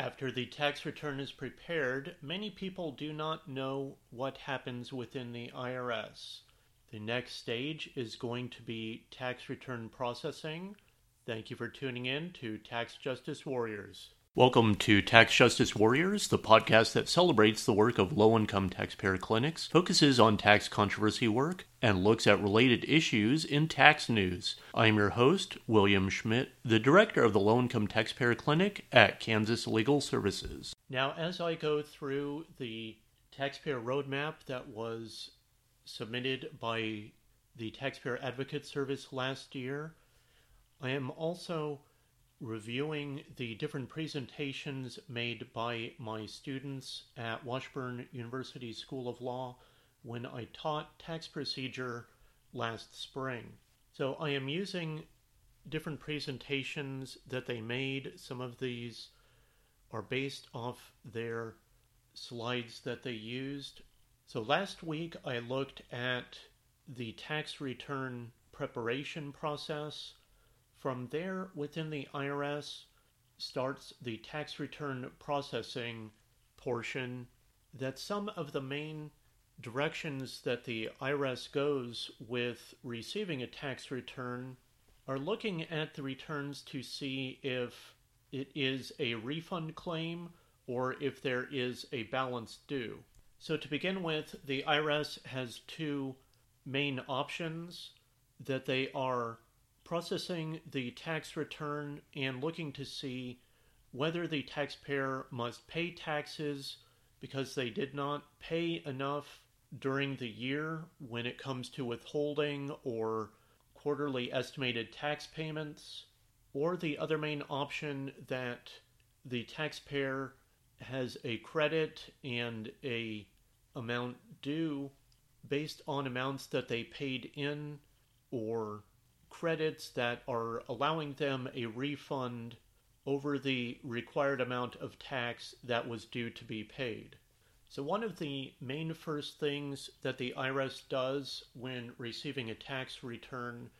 After the tax return is prepared, many people do not know what happens within the IRS. The next stage is going to be tax return processing. Thank you for tuning in to Tax Justice Warriors. Welcome to Tax Justice Warriors, the podcast that celebrates the work of low income taxpayer clinics, focuses on tax controversy work, and looks at related issues in tax news. I am your host, William Schmidt, the director of the Low Income Taxpayer Clinic at Kansas Legal Services. Now, as I go through the taxpayer roadmap that was submitted by the Taxpayer Advocate Service last year, I am also reviewing the different presentations made by my students at Washburn University School of Law when I taught tax procedure last spring. So I am using different presentations that they made. Some of these are based off their slides that they used. So last week I looked at the tax return preparation process from there, within the IRS, starts the tax return processing portion. That some of the main directions that the IRS goes with receiving a tax return are looking at the returns to see if it is a refund claim or if there is a balance due. So, to begin with, the IRS has two main options that they are processing the tax return and looking to see whether the taxpayer must pay taxes because they did not pay enough during the year when it comes to withholding or quarterly estimated tax payments, or the other main option that the taxpayer has a credit and a amount due based on amounts that they paid in or credits that are allowing them a refund over the required amount of tax that was due to be paid. So, one of the main first things that the IRS does when receiving a tax return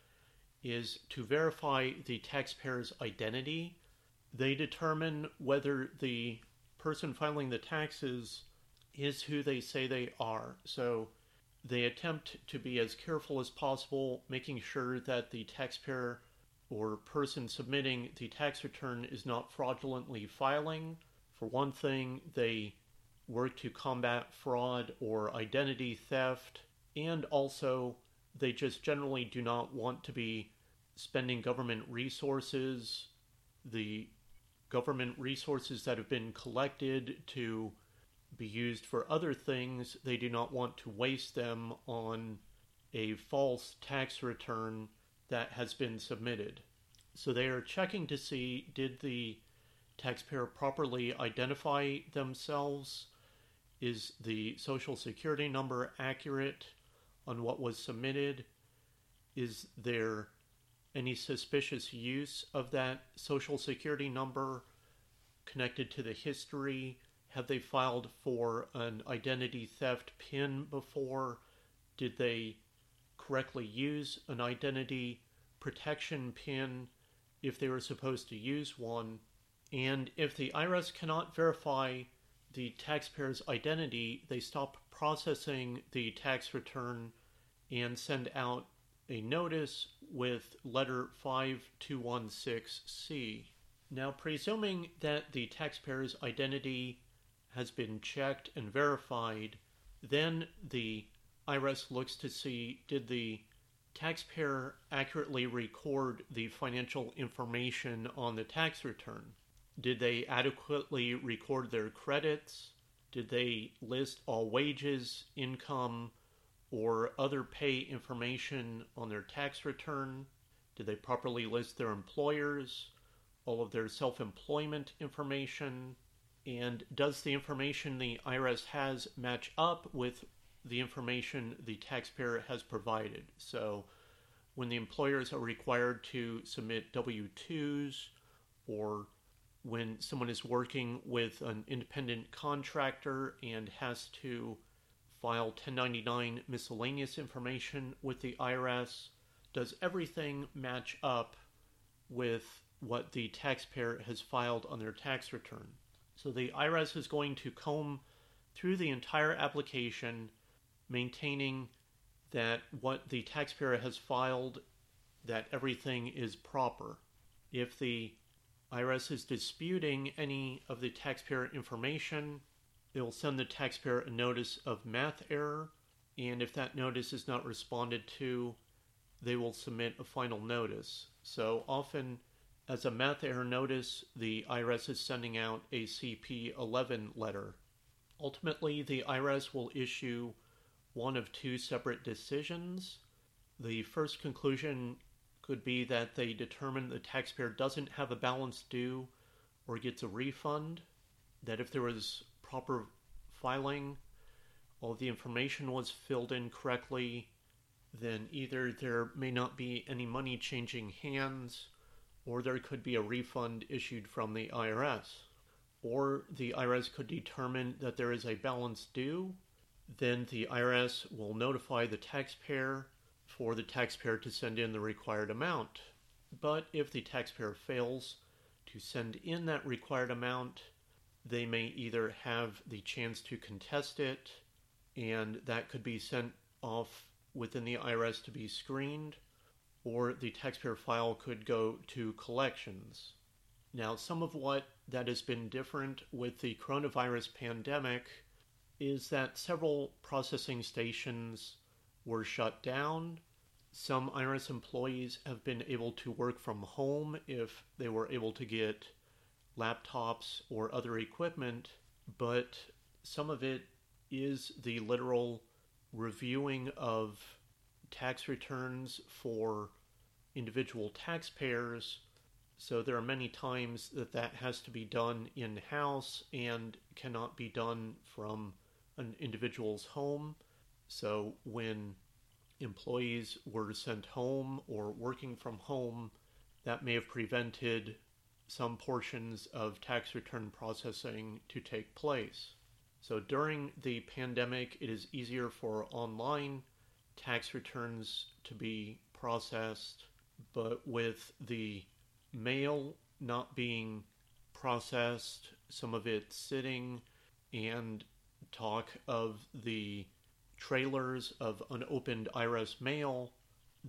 is to verify the taxpayer's identity. They determine whether the person filing the taxes is who they say they are. So, they attempt to be as careful as possible, making sure that the taxpayer or person submitting the tax return is not fraudulently filing. For one thing, they work to combat fraud or identity theft, and also they just generally do not want to be spending government resources, the government resources that have been collected to be used for other things, they do not want to waste them on a false tax return that has been submitted. So they are checking to see did the taxpayer properly identify themselves? Is the social security number accurate on what was submitted? Is there any suspicious use of that social security number connected to the history have they filed for an identity theft PIN before? Did they correctly use an identity protection PIN if they were supposed to use one? And if the IRS cannot verify the taxpayer's identity, they stop processing the tax return and send out a notice with letter 5216C. Now, presuming that the taxpayer's identity has been checked and verified, then the IRS looks to see did the taxpayer accurately record the financial information on the tax return? Did they adequately record their credits? Did they list all wages, income, or other pay information on their tax return? Did they properly list their employers, all of their self employment information, and does the information the IRS has match up with the information the taxpayer has provided? So, when the employers are required to submit W 2s or when someone is working with an independent contractor and has to file 1099 miscellaneous information with the IRS, does everything match up with what the taxpayer has filed on their tax return? So the IRS is going to comb through the entire application, maintaining that what the taxpayer has filed, that everything is proper. If the IRS is disputing any of the taxpayer information, it will send the taxpayer a notice of math error, and if that notice is not responded to, they will submit a final notice. So often, as a math error notice, the IRS is sending out a CP 11 letter. Ultimately, the IRS will issue one of two separate decisions. The first conclusion could be that they determine the taxpayer doesn't have a balance due or gets a refund, that if there was proper filing, all the information was filled in correctly, then either there may not be any money changing hands or there could be a refund issued from the IRS. Or the IRS could determine that there is a balance due, then the IRS will notify the taxpayer for the taxpayer to send in the required amount. But if the taxpayer fails to send in that required amount, they may either have the chance to contest it, and that could be sent off within the IRS to be screened, or the taxpayer file could go to collections. Now, some of what that has been different with the coronavirus pandemic is that several processing stations were shut down. Some IRS employees have been able to work from home if they were able to get laptops or other equipment, but some of it is the literal reviewing of tax returns for individual taxpayers. So there are many times that that has to be done in house and cannot be done from an individual's home. So when employees were sent home or working from home, that may have prevented some portions of tax return processing to take place. So during the pandemic, it is easier for online tax returns to be processed, but with the mail not being processed, some of it sitting, and talk of the trailers of unopened IRS mail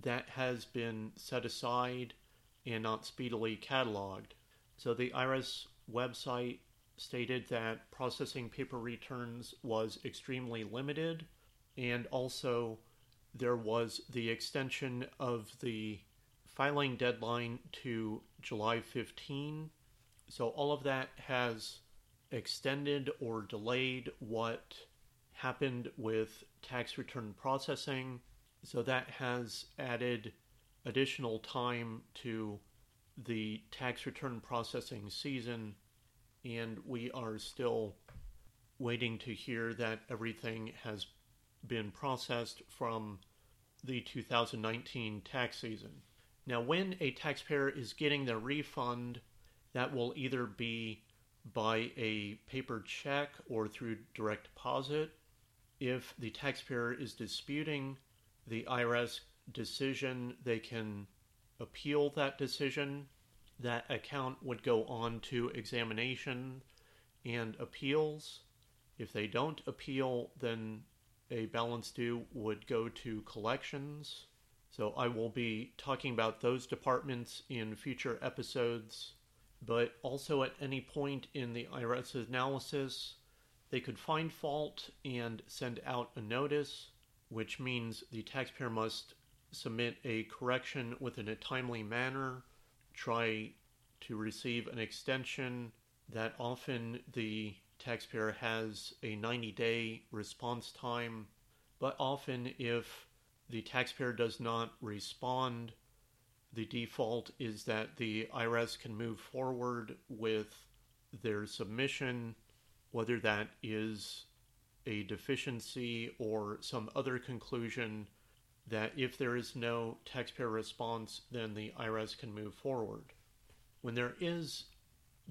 that has been set aside and not speedily cataloged. So the IRS website stated that processing paper returns was extremely limited, and also there was the extension of the filing deadline to July 15. So all of that has extended or delayed what happened with tax return processing. So that has added additional time to the tax return processing season, and we are still waiting to hear that everything has been processed from the 2019 tax season. Now, when a taxpayer is getting their refund, that will either be by a paper check or through direct deposit. If the taxpayer is disputing the IRS decision, they can appeal that decision. That account would go on to examination and appeals. If they don't appeal, then a balance due would go to collections. So I will be talking about those departments in future episodes but also at any point in the IRS analysis, they could find fault and send out a notice, which means the taxpayer must submit a correction within a timely manner, try to receive an extension that often the taxpayer has a 90 day response time, but often if the taxpayer does not respond the default is that the IRS can move forward with their submission, whether that is a deficiency or some other conclusion that if there is no taxpayer response, then the IRS can move forward. When there is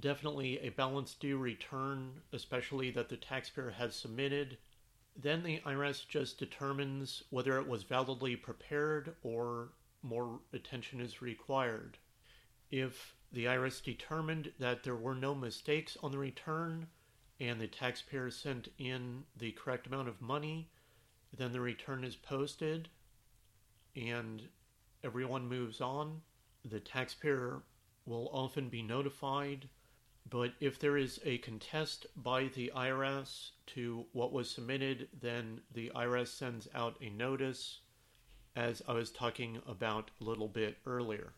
definitely a balance due return, especially that the taxpayer has submitted, then the IRS just determines whether it was validly prepared or more attention is required. If the IRS determined that there were no mistakes on the return and the taxpayer sent in the correct amount of money, then the return is posted and everyone moves on. The taxpayer will often be notified, but if there is a contest by the IRS to what was submitted, then the IRS sends out a notice, as I was talking about a little bit earlier.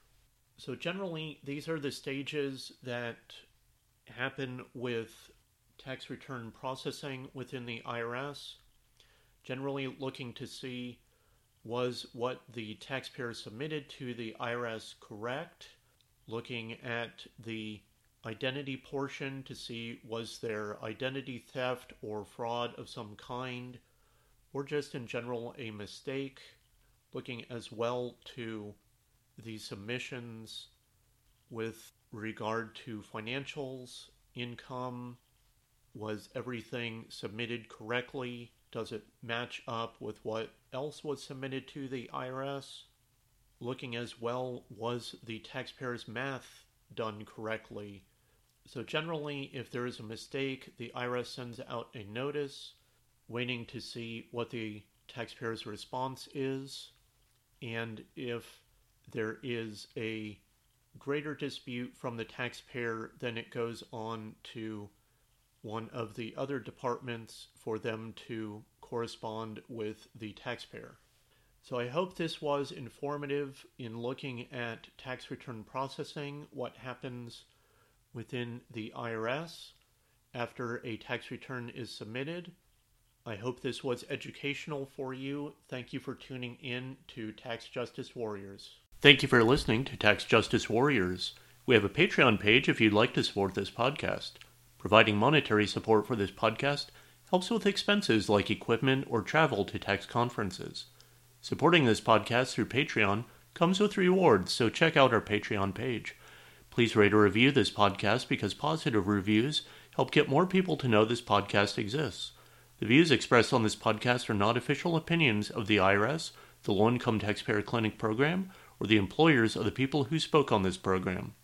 So, generally, these are the stages that happen with tax return processing within the IRS. Generally, looking to see was what the taxpayer submitted to the IRS correct? Looking at the identity portion to see was there identity theft or fraud of some kind, or just in general a mistake. Looking as well to the submissions with regard to financials, income, was everything submitted correctly? Does it match up with what else was submitted to the IRS? Looking as well, was the taxpayer's math done correctly? So, generally, if there is a mistake, the IRS sends out a notice waiting to see what the taxpayer's response is. And if there is a greater dispute from the taxpayer, then it goes on to one of the other departments for them to correspond with the taxpayer. So I hope this was informative in looking at tax return processing, what happens within the IRS after a tax return is submitted. I hope this was educational for you. Thank you for tuning in to Tax Justice Warriors. Thank you for listening to Tax Justice Warriors. We have a Patreon page if you'd like to support this podcast. Providing monetary support for this podcast helps with expenses like equipment or travel to tax conferences. Supporting this podcast through Patreon comes with rewards, so check out our Patreon page. Please rate or review this podcast because positive reviews help get more people to know this podcast exists. The views expressed on this podcast are not official opinions of the IRS, the Low Income Taxpayer Clinic program, or the employers of the people who spoke on this program.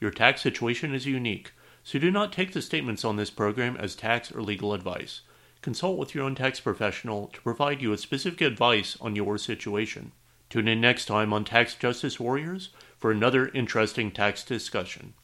Your tax situation is unique so do not take the statements on this program as tax or legal advice. Consult with your own tax professional to provide you with specific advice on your situation. Tune in next time on Tax Justice Warriors for another interesting tax discussion.